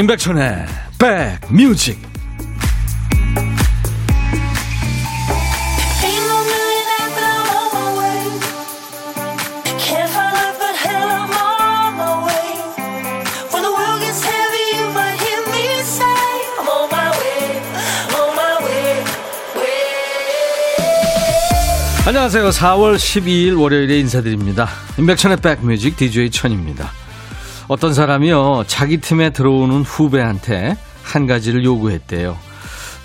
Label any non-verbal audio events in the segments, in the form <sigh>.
임백천의 백뮤직 안녕하세요. 4월 12일 월요일에 인사드립니다. 임백천의 백뮤직 DJ 천입니다. 어떤 사람이요, 자기 팀에 들어오는 후배한테 한 가지를 요구했대요.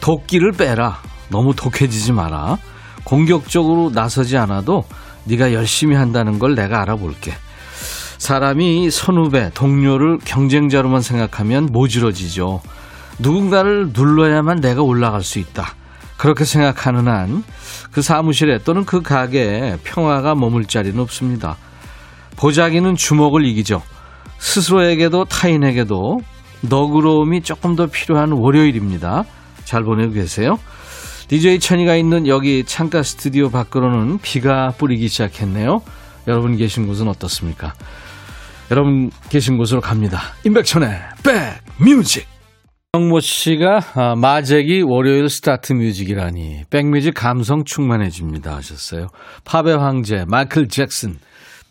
도끼를 빼라. 너무 독해지지 마라. 공격적으로 나서지 않아도 네가 열심히 한다는 걸 내가 알아볼게. 사람이 선후배, 동료를 경쟁자로만 생각하면 모질어지죠. 누군가를 눌러야만 내가 올라갈 수 있다. 그렇게 생각하는 한 그 사무실에 또는 그 가게에 평화가 머물 자리는 없습니다. 보자기는 주먹을 이기죠. 스스로에게도 타인에게도 너그러움이 조금 더 필요한 월요일입니다. 잘 보내고 계세요? DJ 천이가 있는 여기 창가 스튜디오 밖으로는 비가 뿌리기 시작했네요. 여러분 계신 곳은 어떻습니까? 여러분 계신 곳으로 갑니다. 임백천의 백뮤직 정모 씨가 아, 마제기 월요일 start music이라니 백뮤직 감성 충만해집니다 하셨어요. 팝의 황제 마이클 잭슨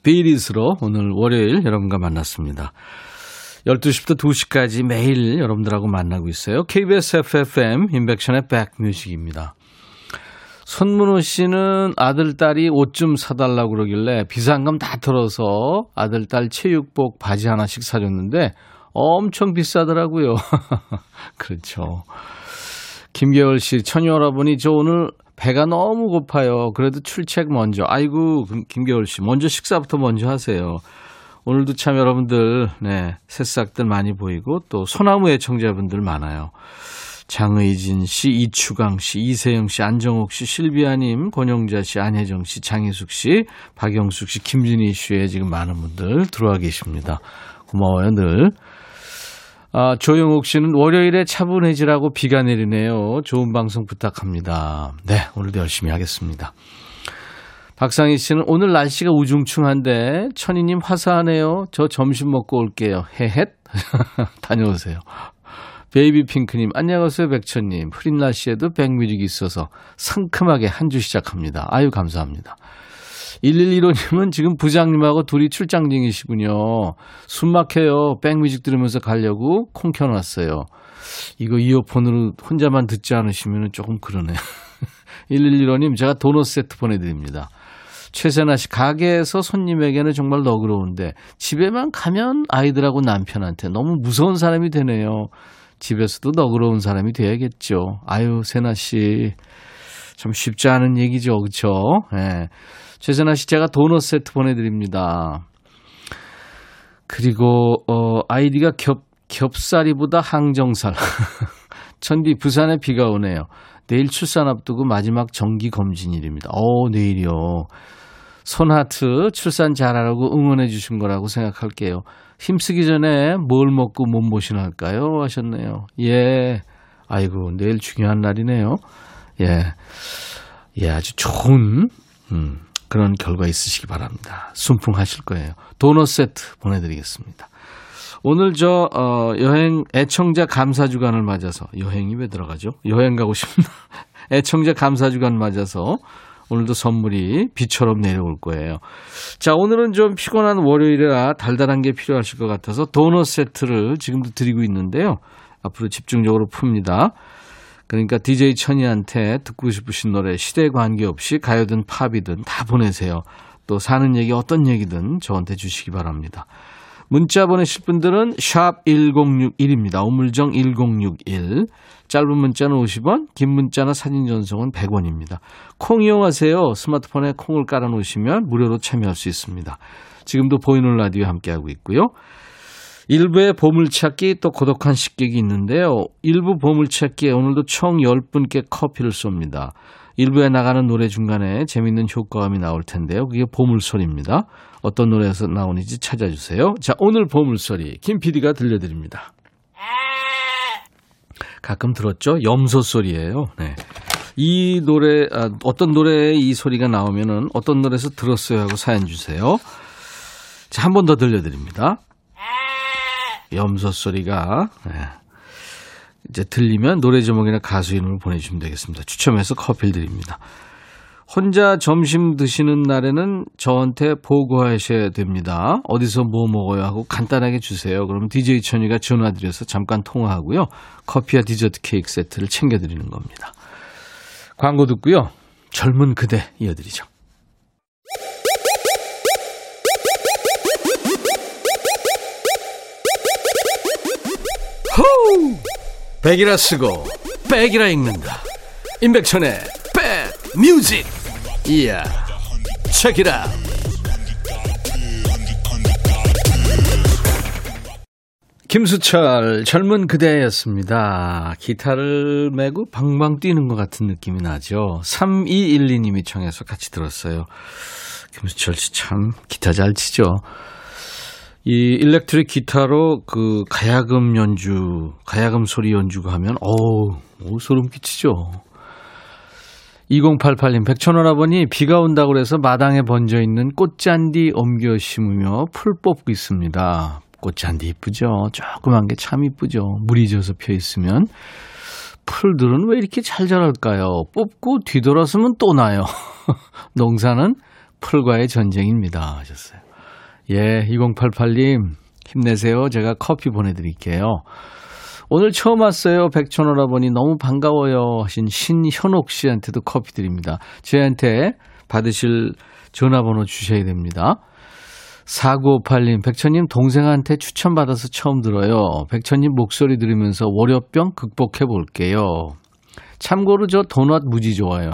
비리스로 오늘 월요일 여러분과 만났습니다. 12시부터 2시까지 매일 여러분들하고 만나고 있어요. KBS FFM 인백션의 백뮤직입니다. 손문호 씨는 아들, 딸이 옷 좀 사달라고 그러길래 비상금 다 털어서 아들, 딸 체육복 바지 하나씩 사줬는데 엄청 비싸더라고요. <laughs> 그렇죠. 김계월 씨, 천이 여러분이 저 오늘 배가 너무 고파요. 그래도 출첵 먼저. 아이고, 김계월 씨, 먼저 식사부터 먼저 하세요. 오늘도 참 여러분들, 네, 새싹들 많이 보이고 또 소나무 애청자분들 많아요. 장의진 씨, 이추강 씨, 이세영 씨, 안정옥 씨, 실비아님, 권영자 씨, 안혜정 씨, 장희숙 씨, 박영숙 씨, 김진희 씨에 지금 많은 분들 들어와 계십니다. 고마워요, 늘. 아, 조영옥 씨는 월요일에 차분해지라고 비가 내리네요. 좋은 방송 부탁합니다. 네, 오늘도 열심히 하겠습니다. 박상희 씨는 오늘 날씨가 우중충한데 천희님 화사하네요. 저 점심 먹고 올게요. 헤헷 <laughs> 다녀오세요. 베이비 핑크님 안녕하세요 백천님 흐린 날씨에도 백뮤직이 있어서 상큼하게 한 주 시작합니다. 아유 감사합니다. 1115님은 지금 부장님하고 둘이 출장 중이시군요. 숨 막혀요. 백뮤직 들으면서 가려고 콩 켜놨어요. 이거 이어폰으로 혼자만 듣지 않으시면 조금 그러네요. <laughs> 1115님, 제가 도넛 세트 보내드립니다. 최세나 씨, 가게에서 손님에게는 정말 너그러운데, 집에만 가면 아이들하고 남편한테 너무 무서운 사람이 되네요. 집에서도 너그러운 사람이 돼야겠죠. 아유, 세나 씨. 참 쉽지 않은 얘기죠. 그쵸? 예. 네. 최선아 씨 제가 도넛 세트 보내드립니다. 그리고 어 아이디가 겹 겹살이보다 항정살. <laughs> 천디 부산에 비가 오네요. 내일 출산 앞두고 마지막 정기 검진일입니다. 어 내일이요. 손하트 출산 잘하라고 응원해 주신 거라고 생각할게요. 힘쓰기 전에 뭘 먹고 몸보신 할까요? 하셨네요. 예. 아이고 내일 중요한 날이네요. 예. 예, 아주 좋은 음, 그런 결과 있으시기 바랍니다. 순풍하실 거예요. 도넛 세트 보내드리겠습니다. 오늘 저 어, 여행 애청자 감사 주간을 맞아서 여행이 왜 들어가죠? 여행 가고 싶나? <laughs> 애청자 감사 주간 맞아서 오늘도 선물이 비처럼 내려올 거예요. 자, 오늘은 좀 피곤한 월요일이라 달달한 게 필요하실 것 같아서 도넛 세트를 지금도 드리고 있는데요. 앞으로 집중적으로 풉니다. 그러니까 DJ 천이한테 듣고 싶으신 노래 시대 관계없이 가요든 팝이든 다 보내세요. 또 사는 얘기 어떤 얘기든 저한테 주시기 바랍니다. 문자 보내실 분들은 샵 1061입니다. 우물정 1061. 짧은 문자는 50원, 긴 문자나 사진 전송은 100원입니다. 콩 이용하세요. 스마트폰에 콩을 깔아 놓으시면 무료로 참여할 수 있습니다. 지금도 보이는 라디오 함께하고 있고요. 일부의 보물찾기 또 고독한 식객이 있는데요. 일부 보물찾기에 오늘도 총 10분께 커피를 쏩니다. 일부에 나가는 노래 중간에 재밌는 효과음이 나올 텐데요. 그게 보물소리입니다. 어떤 노래에서 나오는지 찾아주세요. 자, 오늘 보물소리 김 PD가 들려드립니다. 가끔 들었죠? 염소 소리예요. 네. 이 노래 아, 어떤 노래에 이 소리가 나오면은 어떤 노래에서 들었어요 하고 사연 주세요. 자, 한 번 더 들려드립니다. 염소 소리가 네. 이제 들리면 노래 제목이나 가수 이름을 보내주시면 되겠습니다. 추첨해서 커피를 드립니다. 혼자 점심 드시는 날에는 저한테 보고하셔야 됩니다. 어디서 뭐 먹어요 하고 간단하게 주세요. 그럼 DJ 천이가 전화드려서 잠깐 통화하고요. 커피와 디저트 케이크 세트를 챙겨드리는 겁니다. 광고 듣고요. 젊은 그대 이어드리죠. 호우! 백이라 쓰고 백이라 읽는다. 임백천의 백 뮤직. 이야. 책이라. 김수철 젊은 그대였습니다. 기타를 메고 방방 뛰는 것 같은 느낌이 나죠. 3212님이 청해서 같이 들었어요. 김수철 씨 참 기타 잘 치죠. 이 일렉트릭 기타로 그 가야금 연주, 가야금 소리 연주가 하면 어우, 오, 소름 끼치죠. 2088님, 백천 오라버니 비가 온다고 그래서 마당에 번져 있는 꽃잔디 옮겨 심으며 풀 뽑고 있습니다. 꽃잔디 이쁘죠? 조그만 게 참 이쁘죠? 물이 져서 펴 있으면. 풀들은 왜 이렇게 잘 자랄까요? 뽑고 뒤돌아서면 또 나요. <laughs> 농사는 풀과의 전쟁입니다. 하셨어요. 예, 2088님, 힘내세요. 제가 커피 보내드릴게요. 오늘 처음 왔어요. 백천오라버니 너무 반가워요. 하신 신현옥 씨한테도 커피 드립니다. 저한테 받으실 전화번호 주셔야 됩니다. 4958님, 백천님 동생한테 추천받아서 처음 들어요. 백천님 목소리 들으면서 월요병 극복해 볼게요. 참고로 저 도넛 무지 좋아요.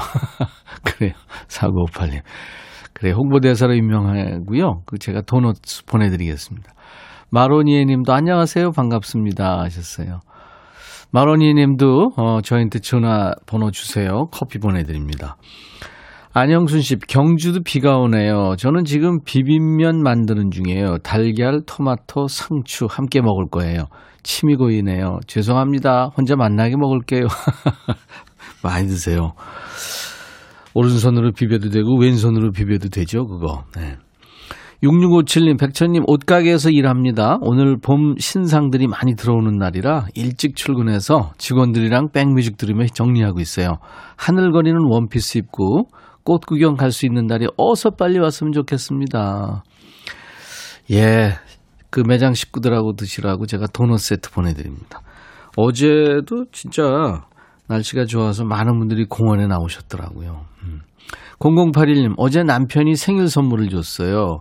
<laughs> 그래요. 4958님. 그래, 홍보대사로 임명하고요. 그 제가 도넛 보내드리겠습니다. 마로니에 님도 안녕하세요. 반갑습니다. 하셨어요. 마로니에 님도, 어, 저한테 전화번호 주세요. 커피 보내드립니다. 안영순 씨, 경주도 비가 오네요. 저는 지금 비빔면 만드는 중이에요. 달걀, 토마토, 상추 함께 먹을 거예요. 침이 고이네요. 죄송합니다. 혼자 만나게 먹을게요. <laughs> 많이 드세요. 오른손으로 비벼도 되고 왼손으로 비벼도 되죠, 그거. 네. 6657님, 백천님, 옷가게에서 일합니다. 오늘 봄 신상들이 많이 들어오는 날이라 일찍 출근해서 직원들이랑 백뮤직 들으며 정리하고 있어요. 하늘거리는 원피스 입고 꽃 구경 갈 수 있는 날이 어서 빨리 왔으면 좋겠습니다. 예, 그 매장 식구들하고 드시라고 제가 도넛 세트 보내드립니다. 어제도 진짜 날씨가 좋아서 많은 분들이 공원에 나오셨더라고요. 음. 0081님, 어제 남편이 생일 선물을 줬어요.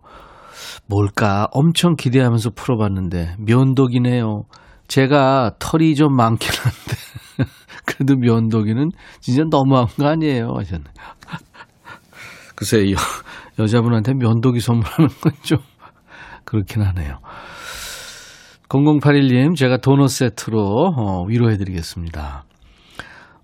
뭘까 엄청 기대하면서 풀어봤는데 면도기네요. 제가 털이 좀 많긴 한데 <laughs> 그래도 면도기는 진짜 너무한 거 아니에요 하셨네. <laughs> 글쎄 여, 여자분한테 면도기 선물하는 건 좀 그렇긴 하네요. 0081님 제가 도넛 세트로 어, 위로해드리겠습니다.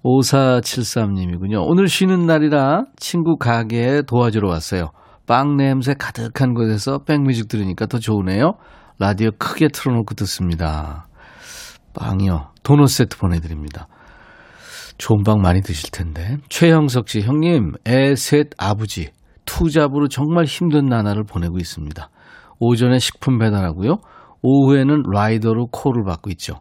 5473님이군요. 오늘 쉬는 날이라 친구 가게에 도와주러 왔어요. 빵 냄새 가득한 곳에서 백뮤직 들으니까 더 좋으네요. 라디오 크게 틀어놓고 듣습니다. 빵이요. 도넛 세트 보내드립니다. 좋은 빵 많이 드실 텐데. 최형석 씨, 형님, 애 셋 아버지, 투잡으로 정말 힘든 나날을 보내고 있습니다. 오전에 식품 배달하고요. 오후에는 라이더로 콜을 받고 있죠.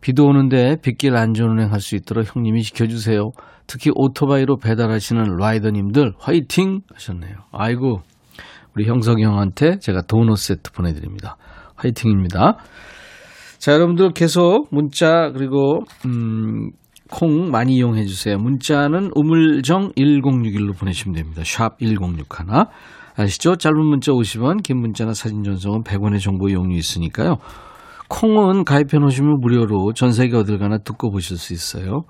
비도 오는데 빗길 안전운행 할 수 있도록 형님이 지켜주세요. 특히 오토바이로 배달하시는 라이더님들 화이팅 하셨네요. 아이고 우리 형석이 형한테 제가 도넛 세트 보내드립니다. 화이팅입니다. 자 여러분들 계속 문자 그리고 음, 콩 많이 이용해 주세요. 문자는 우물정 1061로 보내시면 됩니다. 샵 1061. 아시죠? 짧은 문자 50원, 긴 문자나 사진 전송은 100원의 정보 이용료 있으니까요. 콩은 가입해 놓으시면 무료로 전 세계 어딜 가나 듣고 보실 수 있어요.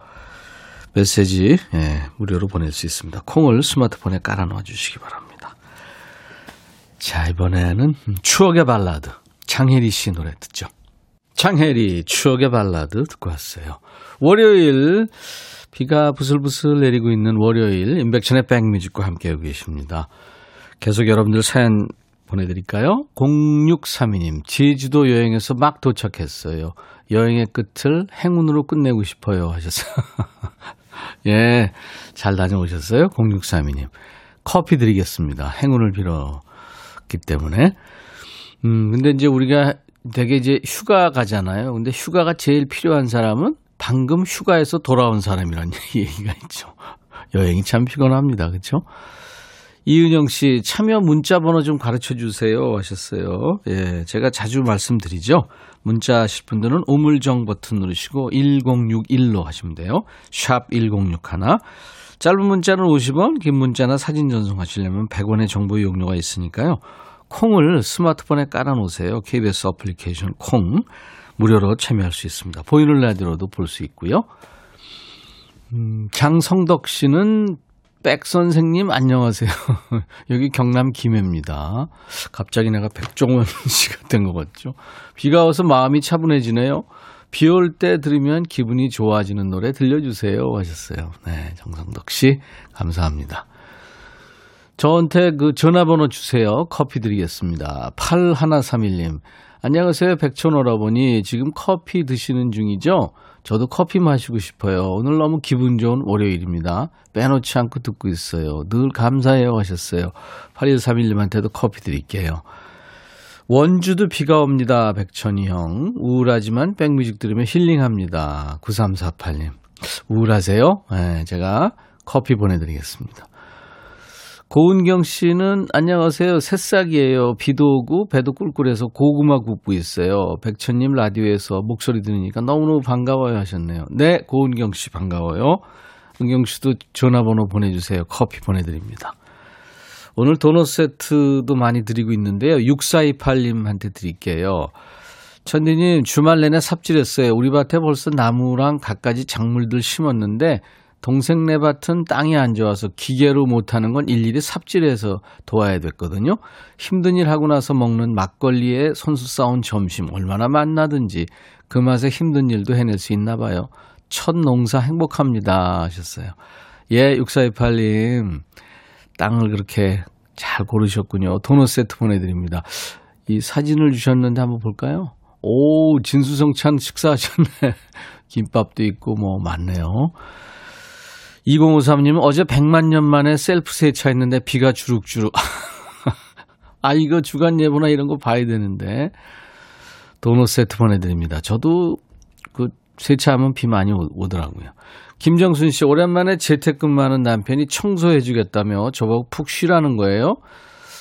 메시지 예, 무료로 보낼 수 있습니다. 콩을 스마트폰에 깔아 놓아 주시기 바랍니다. 자, 이번에는 추억의 발라드 장혜리 씨 노래 듣죠. 장혜리 추억의 발라드 듣고 왔어요. 월요일 비가 부슬부슬 내리고 있는 월요일 임백천의 백뮤직과 함께하고 계십니다. 계속 여러분들 사연 보내드릴까요? 0632님, 제주도 여행에서 막 도착했어요. 여행의 끝을 행운으로 끝내고 싶어요. 하셨어요. <laughs> 예, 잘 다녀오셨어요? 0632님. 커피 드리겠습니다. 행운을 빌었기 때문에. 음, 근데 이제 우리가 되게 이제 휴가 가잖아요. 근데 휴가가 제일 필요한 사람은 방금 휴가에서 돌아온 사람이라는 <laughs> 얘기가 있죠. 여행이 참 피곤합니다. 그렇죠? 이은영 씨 참여 문자 번호 좀 가르쳐 주세요 하셨어요. 예, 제가 자주 말씀드리죠. 문자 하실 분들은 우물정 버튼 누르시고 1061로 하시면 돼요. 샵 1061. 짧은 문자는 50원, 긴 문자나 사진 전송하시려면 100원의 정보 이용료가 있으니까요. 콩을 스마트폰에 깔아 놓으세요. KBS 어플리케이션 콩. 무료로 참여할 수 있습니다. 보이는 라디오로도 볼 수 있고요. 음, 장성덕 씨는 백 선생님 안녕하세요. <laughs> 여기 경남 김해입니다. 갑자기 내가 백종원 <laughs> 씨가 된 것 같죠. 비가 와서 마음이 차분해지네요. 비 올 때 들으면 기분이 좋아지는 노래 들려주세요 하셨어요. 네, 정성덕 씨 감사합니다. 저한테 그 전화번호 주세요. 커피 드리겠습니다. 8131님. 안녕하세요. 백촌오라버니. 지금 커피 드시는 중이죠? 저도 커피 마시고 싶어요. 오늘 너무 기분 좋은 월요일입니다. 빼놓지 않고 듣고 있어요. 늘 감사해요 하셨어요. 8131님한테도 커피 드릴게요. 원주도 비가 옵니다. 백천이 형. 우울하지만 백뮤직 들으면 힐링합니다. 9348님. 우울하세요? 네, 제가 커피 보내드리겠습니다. 고은경 씨는 안녕하세요. 새싹이에요. 비도 오고 배도 꿀꿀해서 고구마 굽고 있어요. 백천님 라디오에서 목소리 들으니까 너무너무 반가워요 하셨네요. 네, 고은경 씨 반가워요. 은경 씨도 전화번호 보내주세요. 커피 보내드립니다. 오늘 도넛 세트도 많이 드리고 있는데요. 6428님한테 드릴게요. 천디님 주말 내내 삽질했어요. 우리 밭에 벌써 나무랑 갖가지 작물들 심었는데 동생네 밭은 땅이 안 좋아서 기계로 못하는 건 일일이 삽질해서 도와야 됐거든요. 힘든 일 하고 나서 먹는 막걸리에 손수 싸운 점심 얼마나 맛나든지 그 맛에 힘든 일도 해낼 수 있나 봐요. 첫 농사 행복합니다 하셨어요. 예, 6428님 땅을 그렇게 잘 고르셨군요. 도넛 세트 보내드립니다. 이 사진을 주셨는데 한번 볼까요? 오, 진수성찬 식사하셨네. <laughs> 김밥도 있고 뭐 많네요. 2053님은 어제 100만 년 만에 셀프 세차했는데 비가 주룩주룩. <laughs> 아, 이거 주간 예보나 이런 거 봐야 되는데. 도넛 세트 보내드립니다. 저도 그 세차하면 비 많이 오더라고요. 김정순 씨, 오랜만에 재택근무하는 남편이 청소해주겠다며 저보고 푹 쉬라는 거예요.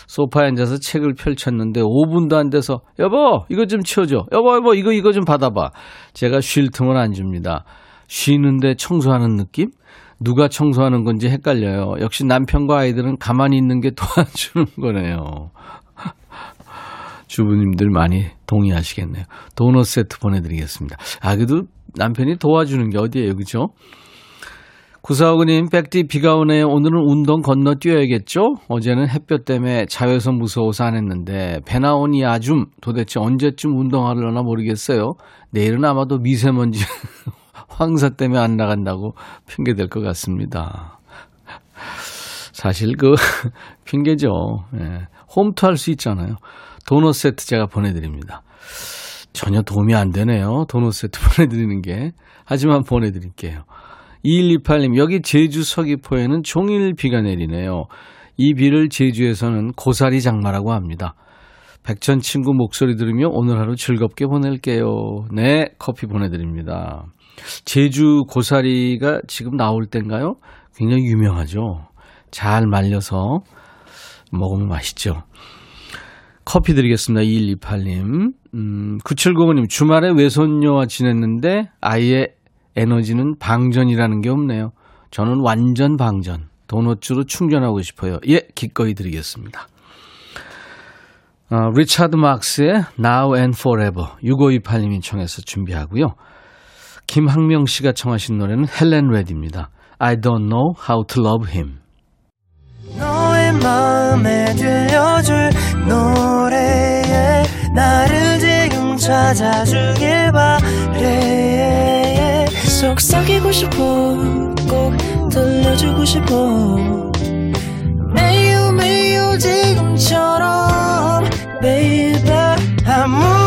소파에 앉아서 책을 펼쳤는데 5분도 안 돼서 여보 이거 좀 치워줘 여보 여보 이거 이거 좀 받아봐 제가 쉴 틈을 안 줍니다 쉬는데 청소하는 느낌 누가 청소하는 건지 헷갈려요. 역시 남편과 아이들은 가만히 있는 게 <laughs> 도와주는 거네요. <laughs> 주부님들 많이 동의하시겠네요. 도넛 세트 보내드리겠습니다. 아, 그래도 남편이 도와주는 게 어디예요, 그죠? 구사오그님, 백디 비가 오네요. 오늘은 운동 건너 뛰어야겠죠? 어제는 햇볕 때문에 자외선 무서워서 안 했는데, 배 나 오니 아줌 도대체 언제쯤 운동하려나 모르겠어요. 내일은 아마도 미세먼지 황사 때문에 안 나간다고 핑계댈 것 같습니다. 사실 그 <laughs> 핑계죠. 예. 홈트 할 수 있잖아요. 도넛 세트 제가 보내드립니다. 전혀 도움이 안 되네요. 도넛 세트 <laughs> 보내드리는 게. 하지만 보내드릴게요. 2128님, 여기 제주 서귀포에는 종일 비가 내리네요. 이 비를 제주에서는 고사리 장마라고 합니다. 백천 친구 목소리 들으며 오늘 하루 즐겁게 보낼게요. 네, 커피 보내드립니다. 제주 고사리가 지금 나올 때인가요? 굉장히 유명하죠. 잘 말려서 먹으면 맛있죠. 커피 드리겠습니다. 2128님. 음, 9705님, 주말에 외손녀와 지냈는데 아이의 에너지는 방전이라는 게 없네요. 저는 완전 방전. 도넛주로 충전하고 싶어요. 예, 기꺼이 드리겠습니다. 어, 리차드 막스의 Now and Forever 6528님이 청해서 준비하고요. 김학명 씨가 청하신 노래는 헬렌 레디입니다. I don't know how to love him. 너의 마음에 들려줄 노래에 나를 지금 찾아주길 바래 속삭이고 싶어 꼭 들려주고 싶어 매우 매우 지금처럼 baby 아무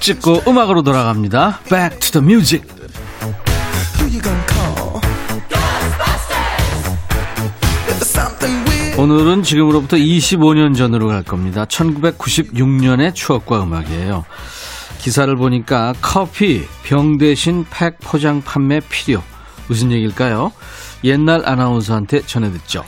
찍고 음악으로 돌아갑니다. Back to the music. 오늘은 지금으로부터 25년 전으로 갈 겁니다. 1996년의 추억과 음악이에요. 기사를 보니까 커피 병 대신 팩 포장 판매 필요. 무슨 얘기일까요? 옛날 아나운서한테 전해 듣죠.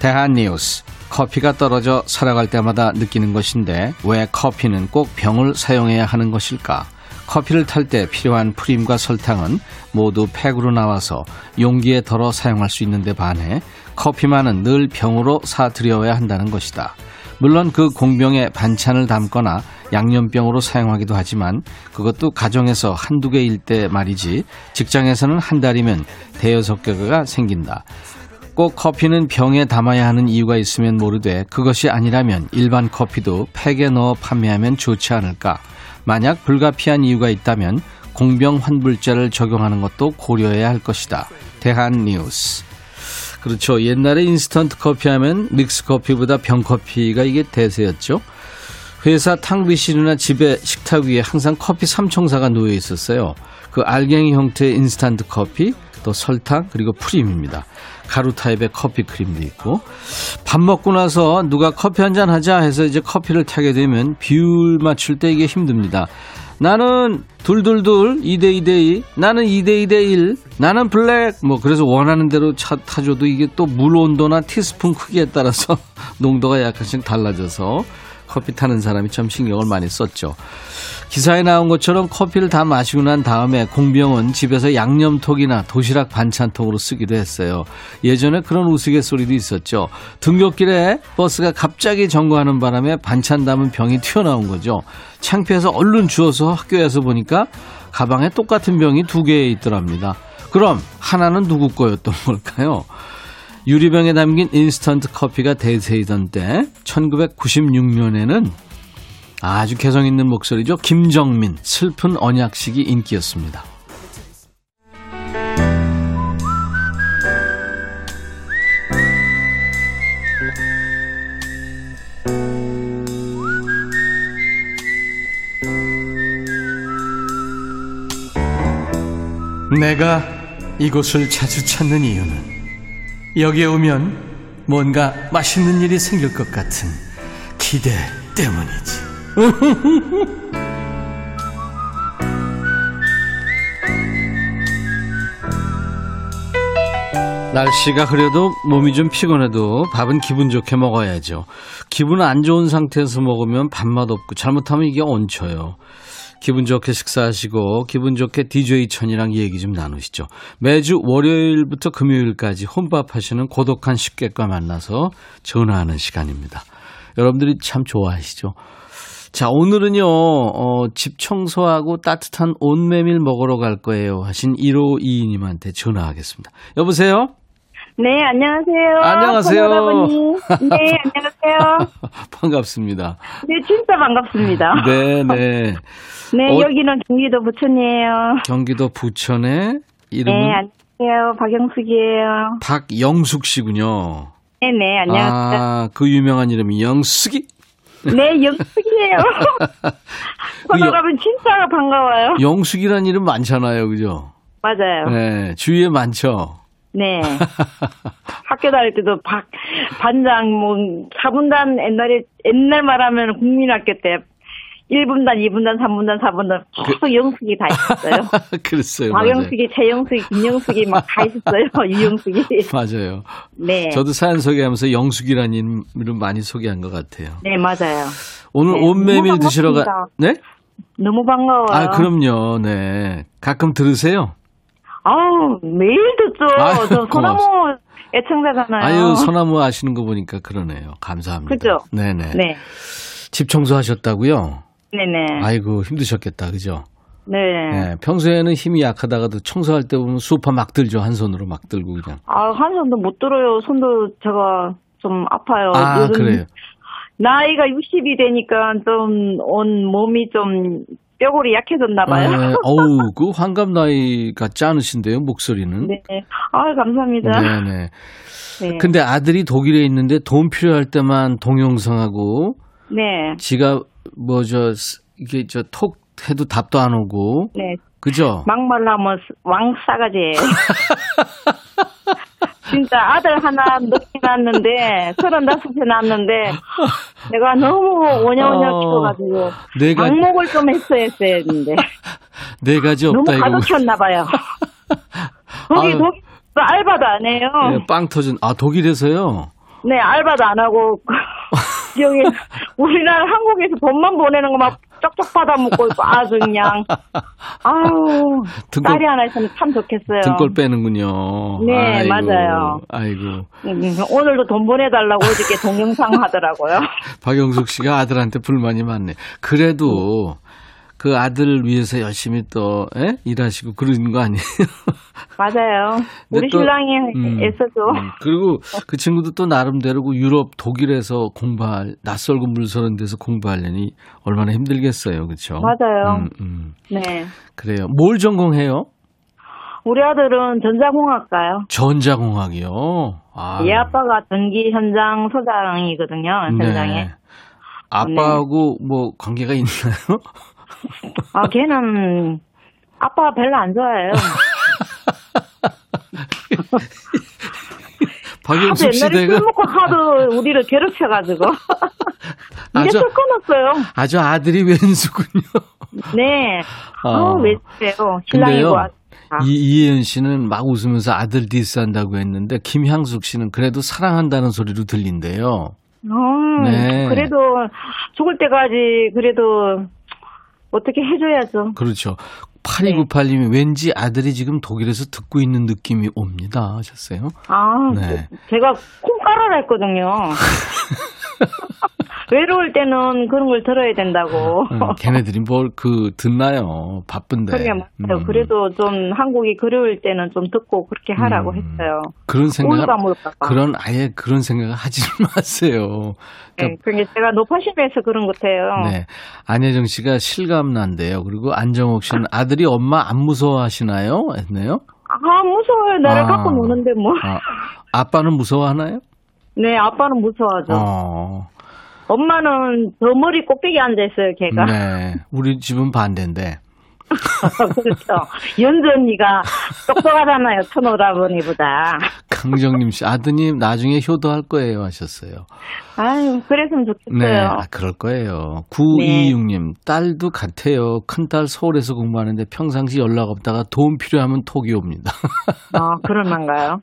대한뉴스. 커피가 떨어져 살아갈 때마다 느끼는 것인데 왜 커피는 꼭 병을 사용해야 하는 것일까? 커피를 탈 때 필요한 프림과 설탕은 모두 팩으로 나와서 용기에 덜어 사용할 수 있는데 반해 커피만은 늘 병으로 사들여야 한다는 것이다. 물론 그 공병에 반찬을 담거나 양념병으로 사용하기도 하지만 그것도 가정에서 한두 개일 때 말이지 직장에서는 한 달이면 대여섯 개가 생긴다. 꼭 커피는 병에 담아야 하는 이유가 있으면 모르되 그것이 아니라면 일반 커피도 팩에 넣어 판매하면 좋지 않을까. 만약 불가피한 이유가 있다면 공병 환불제를 적용하는 것도 고려해야 할 것이다. 대한 뉴스. 그렇죠. 옛날에 인스턴트 커피 하면 믹스 커피보다 병 커피가 이게 대세였죠. 회사 탕비실이나 집에 식탁 위에 항상 커피 삼총사가 놓여 있었어요. 그 알갱이 형태의 인스턴트 커피, 또 설탕, 그리고 프림입니다. 가루 타입의 커피 크림도 있고 밥 먹고 나서 누가 커피 한 잔 하자 해서 이제 커피를 타게 되면 비율 맞출 때 이게 힘듭니다. 나는 둘둘둘 2대2대2 나는 2대2대1 나는 블랙 뭐 그래서 원하는 대로 차, 타줘도 이게 또 물 온도나 티스푼 크기에 따라서 <laughs> 농도가 약간씩 달라져서 커피 타는 사람이 참 신경을 많이 썼죠. 기사에 나온 것처럼 커피를 다 마시고 난 다음에 공병은 집에서 양념통이나 도시락 반찬통으로 쓰기도 했어요. 예전에 그런 우스갯소리도 있었죠. 등굣길에 버스가 갑자기 점거하는 바람에 반찬 담은 병이 튀어나온 거죠. 창피해서 얼른 주워서 학교에서 보니까 가방에 똑같은 병이 두 개 있더랍니다. 그럼 하나는 누구 거였던 걸까요? 유리병에 담긴 인스턴트 커피가 대세이던 때 1996년에는 아주 개성 있는 목소리죠. 김정민 슬픈 언약식이 인기였습니다. 내가 이곳을 자주 찾는 이유는 여기에 오면 뭔가 맛있는 일이 생길 것 같은 기대 때문이지. <laughs> 날씨가 흐려도 몸이 좀 피곤해도 밥은 기분 좋게 먹어야죠. 기분 안 좋은 상태에서 먹으면 밥맛 없고 잘못하면 이게 얹혀요. 기분 좋게 식사하시고 기분 좋게 DJ 천이랑 얘기 좀 나누시죠. 매주 월요일부터 금요일까지 혼밥 하시는 고독한 식객과 만나서 전화하는 시간입니다. 여러분들이 참 좋아하시죠. 자, 오늘은요, 어, 집 청소하고 따뜻한 온메밀 먹으러 갈 거예요. 하신 1522님한테 전화하겠습니다. 여보세요? 네, 안녕하세요. 안녕하세요. <laughs> 네, 안녕하세요. <laughs> 반갑습니다. 네, 진짜 반갑습니다. 네, 네. <laughs> 네, 어, 여기는 경기도 부천이에요. 경기도 부천의 이름은 네, 안녕하세요. 박영숙이에요. 박영숙 씨군요. 네, 네, 안녕하세요. 아, 그 유명한 이름이 영숙이? 네, 영숙이에요. 전화가면 진짜 반가워요. 영숙이란 이름 많잖아요, 그죠? 맞아요. 네, 주위에 많죠. 네. <laughs> 학교 다닐 때도 박, 반장, 뭐, 4분단 옛날에, 옛날 말하면 국민학교 때 1분단, 2분단, 3분단, 4분단 계속 영숙이 다 있었어요. <laughs> 그랬어요. 박영숙이, 최영숙이, 김영숙이 막 다 있었어요. <laughs> 유영숙이. 맞아요. 네. 저도 사연 소개하면서 영숙이라는 이름을 많이 소개한 것 같아요. 네, 맞아요. 오늘 네, 온메밀 드시러 가. 네? 너무 반가워요. 아, 그럼요. 네. 가끔 들으세요? 아우, 매일 듣죠. 아유, 저 소나무 애청자잖아요. 아유, 소나무 아시는 거 보니까 그러네요. 감사합니다. 그죠? 네네. 네. 집 청소하셨다고요? 네네. 아이고, 힘드셨겠다. 그죠? 네. 네. 평소에는 힘이 약하다가도 청소할 때 보면 수파 막 들죠. 한 손으로 막 들고 그냥. 아, 한 손도 못 들어요. 손도 제가 좀 아파요. 아, 그래요. 나이가 60이 되니까 좀 온 몸이 좀 뼈골이 약해졌나 봐요. 네, <laughs> 어우, 그 환갑 나이 같지 않으신데요, 목소리는. 네. 아, 감사합니다. 네네. 네. 근데 아들이 독일에 있는데 돈 필요할 때만 동영상하고 네. 지가 뭐 저 이게 저 톡 해도 답도 안 오고 네. 그죠? 막말라면 왕 싸가지예요. <laughs> 진짜 아들 하나 늦게 낳았는데 서른다섯에 낳았는데 내가 너무 오냐오냐 어, 키워가지고 네 가지 방목을 좀 했어야 했는데 네 가지 너무 없다 이거. 가득혔나 봐요. <laughs> 거기. 독일 알바도 안 해요. 예, 빵 터진 아 독일에서요. 네 알바도 안 하고 여기 우리나라 한국에서 돈만 보내는 거막 쪽쪽 받아 먹고 있고 아주 그냥 아우 등골- 딸이 하나 있으면 참 좋겠어요. 등골 빼는군요. 네, 아이고, 맞아요. 아이고 음, 오늘도 돈 보내달라고 어저께 동영상 하더라고요. <laughs> 박영숙 씨가 아들한테 불만이 많네. 그래도 그 아들을 위해서 열심히 또 예? 일하시고 그러는 거 아니에요? <laughs> 맞아요. 우리 또, 신랑이 음, 애써줘. 음, 그리고 그 친구도 또 나름대로 그 유럽 독일에서 공부할 낯설고 물서는 데서 공부하려니 얼마나 힘들겠어요, 그렇죠? 맞아요. 음, 음. 네. 그래요. 뭘 전공해요? 우리 아들은 전자공학과요. 전자공학이요. 아, 얘 아빠가 전기 현장 소장이거든요. 현장에. 네. 아빠하고 뭐 관계가 있나요? <laughs> 아, 걔는 아빠가 별로 안 좋아해요. <laughs> 박영숙 옛날에 시대가 술 먹고 하도 우리를 괴롭혀가지고. <laughs> 이제 술 끊었어요. 아주 아들이 왼수군요. 네. 아. 아, 왜 그래요? 신랑이고. 아, 이, 이혜연 씨는 막 웃으면서 아들 디스한다고 했는데, 김향숙 씨는 그래도 사랑한다는 소리로 들린대요. 음, 네. 그래도 죽을 때까지 그래도 어떻게 해줘야죠. 그렇죠. 8298님이 왠지 아들이 지금 독일에서 듣고 있는 느낌이 옵니다. 하셨어요. 아, 네. 제가 콩 깔아라 했거든요. <laughs> 외로울 때는 그런 걸 들어야 된다고. 음, 걔네들이 뭘 그 듣나요? 바쁜데. 그게 맞아요. 음, 그래도 좀 한국이 그리울 때는 좀 듣고 그렇게 하라고 음. 했어요. 그런 생각. 그런 아예 그런 생각을 하지 <laughs> 마세요. 네, 그게 제가 높아심에서 그런 것 같아요. 네. 안혜정 씨가 실감난대요. 그리고 안정옥 씨는 아들이 엄마 안 무서워하시나요? 했네요. 아, 무서워요. 나를 아. 갖고 노는데 뭐. 아, 아빠는 무서워하나요? 네, 아빠는 무서워하죠. 어. 엄마는 저 머리 꼭대기 앉아있어요, 걔가. 네. 우리 집은 반대인데. <laughs> 그렇죠. 연주 언니가 똑똑하잖아요, 천오라버니보다. 강정님 씨, 아드님 나중에 효도할 거예요 하셨어요. 아유, 그랬으면 좋겠어요. 네, 아, 그럴 거예요. 926님, 딸도 같아요. 큰딸 서울에서 공부하는데 평상시 연락 없다가 도움 필요하면 톡이 옵니다. <laughs> 아, 그럴 만가요?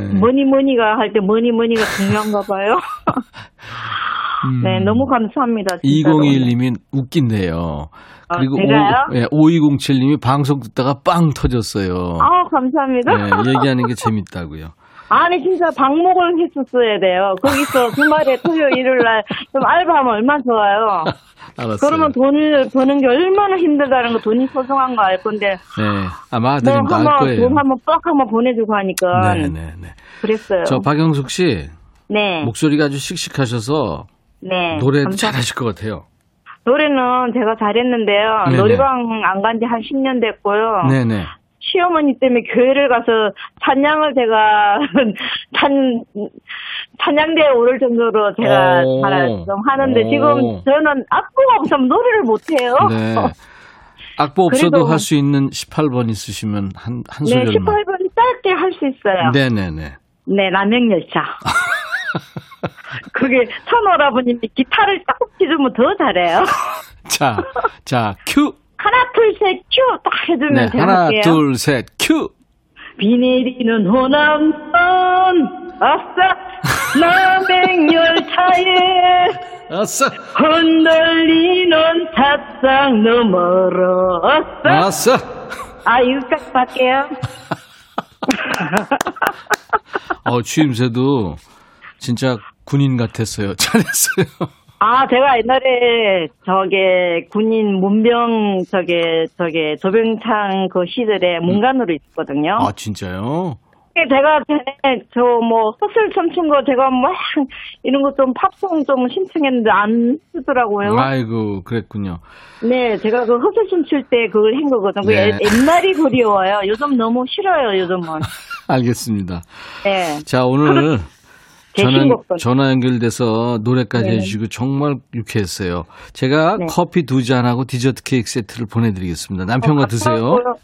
네. 뭐니 뭐니가 할 때 뭐니 뭐니가 중요한가 봐요. <laughs> 음. 네, 너무 감사합니다. 진짜로. 2021님이 웃긴데요. 아, 그리고 제가요? 오, 예, 5207님이 방송 듣다가 빵 터졌어요. 아, 감사합니다. 네, 얘기하는 게 재밌다고요. 아니, 진짜 방목을 했었어야 돼요. 거기서 주말에 토요일, 일요일 날 좀 알바하면 얼마나 좋아요. <laughs> 알았어요. 그러면 돈을 버는 게 얼마나 힘들다는 거, 돈이 소중한 거 알 건데. 네, 아마 뭐 한번 거예요. 돈 한번 뻑 한번 보내주고 하니까. 네, 네, 네. 그랬어요. 저 박영숙 씨 네. 목소리가 아주 씩씩하셔서 네. 노래 잘하실 것 같아요. 노래는 제가 잘했는데요. 네네. 노래방 안 간 지 한 10년 됐고요. 네, 네. 시어머니 때문에 교회를 가서 찬양을 제가 <laughs> 찬 찬양대에 오를 정도로 제가 오. 잘좀 하는데 오. 지금 저는 악보가 없으면 노래를 못 해요. 네. <laughs> 악보 없어도 할 수 있는 18번 있으시면 한, 한 네, 소절만. 18번 짧게 할 수 있어요. 네, 네네 네. 남행열차. <laughs> 그게 천오라버님이 기타를 딱 치주면 더 잘해요. 자, 자, 큐! 하나, 둘, 셋, 큐! 딱 해주면 네, 제가 하나, 할게요. 둘, 셋, 큐! 비 내리는 호남선 아싸 <laughs> 남행열차에 아싸! 흔들리는 탑상 너머로 아싸 아싸! 아 여기까지 갈게요 <laughs> 어, 취임새도 진짜 군인 같았어요. 잘했어요. 아 제가 옛날에 저게 군인 문병 저게 저게 조병창 그 시절에 문관으로 있었거든요 아, 진짜요? 제가 저뭐 헛슬 춤춘 거 제가 막 이런 거 좀 팝송 좀 신청했는데 안 쓰더라고요. 아이고, 그랬군요. 네, 제가 그 헛슬 춤출 때 그걸 한 거거든요. 그 네. 옛- 옛날이 그리워요. 요즘 너무 싫어요. 요즘은. <laughs> 알겠습니다. 네. 자, 오늘 제 전화. 전화 연결돼서 노래까지 네. 해주시고 정말 유쾌했어요. 제가 네. 커피 두 잔하고 디저트 케이크 세트를 보내드리겠습니다. 남편과 어, 드세요. 감사하고요.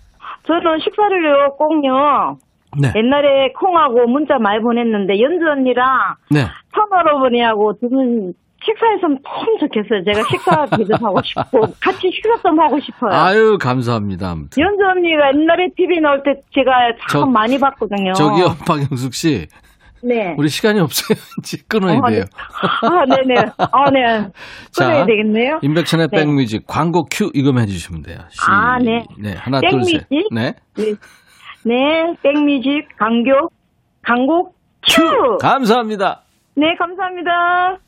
저는 식사를요, 꼭요. 네. 옛날에 콩하고 문자 많이 보냈는데 연주 언니랑 네. 천어러분이하고 두분 식사했으면 참 좋겠어요. 제가 식사 <laughs> 대접하고 싶고 같이 식사 좀 하고 싶어요. 아유, 감사합니다. 아무튼. 연주 언니가 옛날에 TV 나올 때 제가 참 저- 많이 봤거든요. 저기요, <laughs> 박영숙 씨. 네. 우리 시간이 없어요. <laughs> 이제 끊어야 어, 돼요. 아, 네네. 아, 네. <laughs> 자, 끊어야 되겠네요. 임백천의 네. 백뮤직 광고 큐 이거만 해주시면 돼요. 시- 아, 네. 네, 하나, 둘, 셋. 네. 네. 네, 백뮤직, 광고, 광고, 큐! 감사합니다. 네, 감사합니다.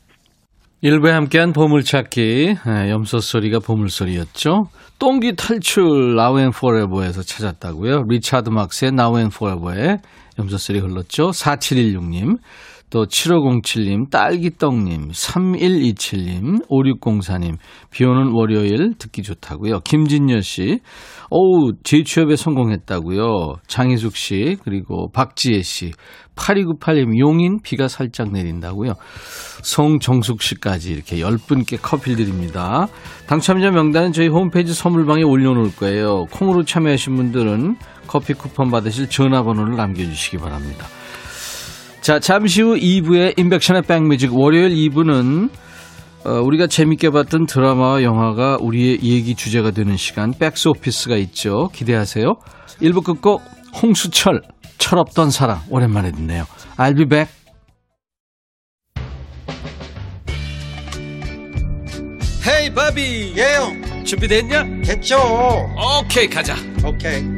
일부에 함께한 보물찾기, 예, 염소소리가 보물소리였죠. 똥기 탈출, and Forever에서 찾았다고요. 리차드 막스의 and Forever에 염소소리 흘렀죠. 4716님, 또 7507님, 딸기떡님, 3127님, 5604님, 비 오는 월요일 듣기 좋다고요. 김진여 씨, 어우, 재취업에 성공했다고요. 장희숙 씨, 그리고 박지혜 씨, 8298님, 용인 비가 살짝 내린다고요. 송정숙 씨까지 이렇게 10분께 커피를 드립니다. 당첨자 명단은 저희 홈페이지 선물방에 올려놓을 거예요. 콩으로 참여하신 분들은 커피 쿠폰 받으실 전화번호를 남겨주시기 바랍니다. 자, 잠시 후 2부의 인백션의 백뮤직 월요일 2부는 어, 우리가 재밌게 봤던 드라마와 영화가 우리의 얘기 주제가 되는 시간 백스 오피스가 있죠. 기대하세요. 1부 끝곡 홍수철 철없던 사랑 오랜만에 듣네요. I'll be back. 헤이 바비 예영 준비됐냐? 됐죠 오케이 가자 오케이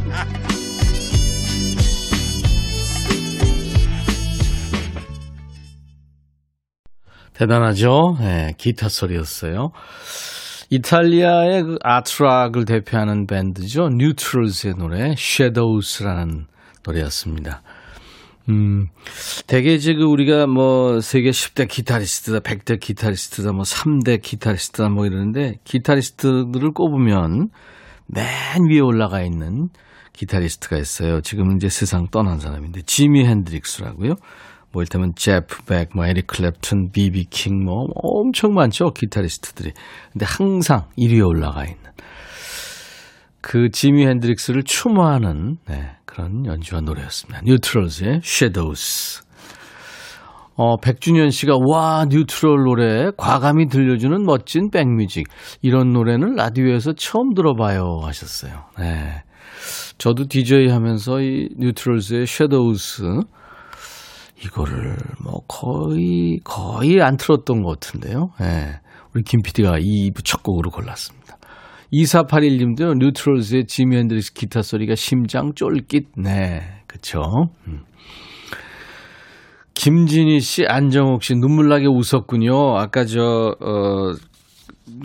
대단하죠? 네, 기타 소리였어요. 이탈리아의 그 아트락을 대표하는 밴드죠. 뉴트럴스의 노래 Shadows라는 노래였습니다. 음, 대개 지금 우리가 뭐 세계 10대 기타리스트다, 100대 기타리스트다, 뭐 3대 기타리스트다 뭐 이러는데 기타리스트들을 꼽으면 맨 위에 올라가 있는 기타리스트가 있어요. 지금은 이제 세상 떠난 사람인데 지미 핸드릭스라고요. 뭐 이를테면 제프 벡, 뭐 에릭 클랩튼, 비비 킹, 뭐 엄청 많죠 기타리스트들이. 근데 항상 1위에 올라가 있는 그 지미 헨드릭스를 추모하는 네, 그런 연주와 노래였습니다. 뉴 트롤스의 Shadows. 어, 백준현 씨가 와 뉴 트롤스 노래 과감히 들려주는 멋진 백뮤직 이런 노래는 라디오에서 처음 들어봐요 하셨어요. 네. 저도 DJ 하면서 이 뉴트럴즈의 Shadows 이거를 뭐 거의 거의 안 틀었던 것 같은데요. 예. 우리 김 PD가 2부 첫 곡으로 골랐습니다. 2481님도 뉴트럴즈의 지미 핸드릭스 기타 소리가 심장 쫄깃. 네. 그쵸. 음. 김진희 씨, 안정옥 씨 눈물 나게 웃었군요. 아까 저, 어,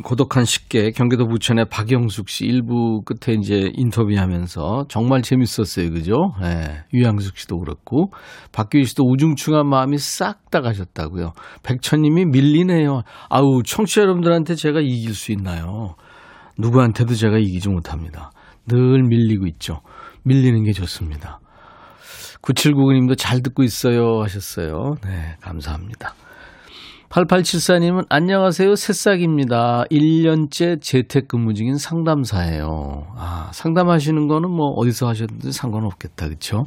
고독한 식객 경기도 부천의 박영숙 씨 일부 끝에 이제 인터뷰하면서 정말 재밌었어요, 그죠? 예, 유양숙 씨도 그렇고 박규희 씨도 우중충한 마음이 싹 다 가셨다고요. 백천 님이 밀리네요. 아우 청취자 여러분들한테 제가 이길 수 있나요? 누구한테도 제가 이기지 못합니다. 늘 밀리고 있죠. 밀리는 게 좋습니다. 9799님도 잘 듣고 있어요 하셨어요. 네, 감사합니다. 8874님은 안녕하세요. 새싹입니다. 1년째 재택근무 중인 상담사예요. 아, 상담하시는 거는 뭐 어디서 하셨든지 상관없겠다. 그렇죠?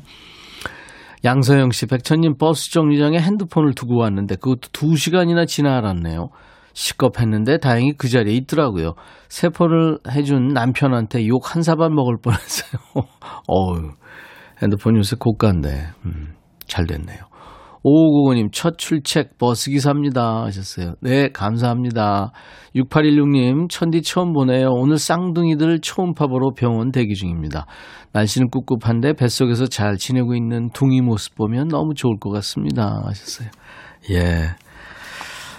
양서영 씨, 백천님 버스 정류장에 핸드폰을 두고 왔는데 그것도 2시간이나 지나 알았네요. 시겁했는데 다행히 그 자리에 있더라고요. 세포를 해준 남편한테 욕 한 사발 먹을 뻔했어요. <laughs> 어우, 핸드폰 요새 고가인데. 음. 잘 됐네요. 5595님, 첫 출첵 버스기사입니다. 하셨어요. 네, 감사합니다. 6816님, 천디 처음 보네요. 오늘 쌍둥이들 초음파 보러 병원 대기 중입니다. 날씨는 꿉꿉한데 뱃속에서 잘 지내고 있는 둥이 모습 보면 너무 좋을 것 같습니다. 하셨어요. 예.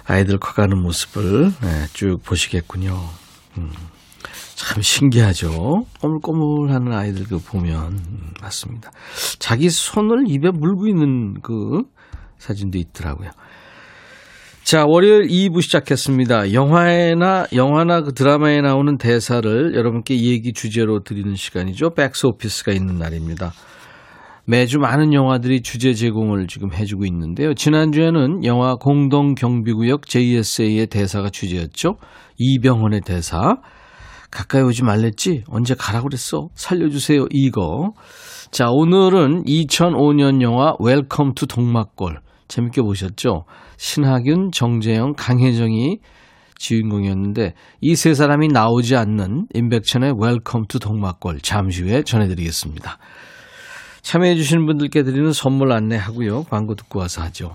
아이들 커가는 모습을 네, 쭉 보시겠군요. 음, 참 신기하죠. 꼬물꼬물하는 아이들 그 보면 음, 맞습니다. 자기 손을 입에 물고 있는 그 사진도 있더라고요. 자, 월요일 2부 시작했습니다. 영화나, 영화나 그 드라마에 나오는 대사를 여러분께 얘기 주제로 드리는 시간이죠. 백스 오피스가 있는 날입니다. 매주 많은 영화들이 주제 제공을 지금 해주고 있는데요. 지난주에는 영화 공동경비구역 JSA의 대사가 주제였죠. 이병헌의 대사. 가까이 오지 말랬지? 언제 가라고 그랬어? 살려주세요. 이거. 자, 오늘은 2005년 영화 웰컴 투 동막골. 재밌게 보셨죠? 신하균, 정재영, 강혜정이 주인공이었는데 이 세 사람이 나오지 않는 임백천의 웰컴 투 동막골 잠시 후에 전해드리겠습니다. 참여해 주시는 분들께 드리는 선물 안내하고요. 광고 듣고 와서 하죠.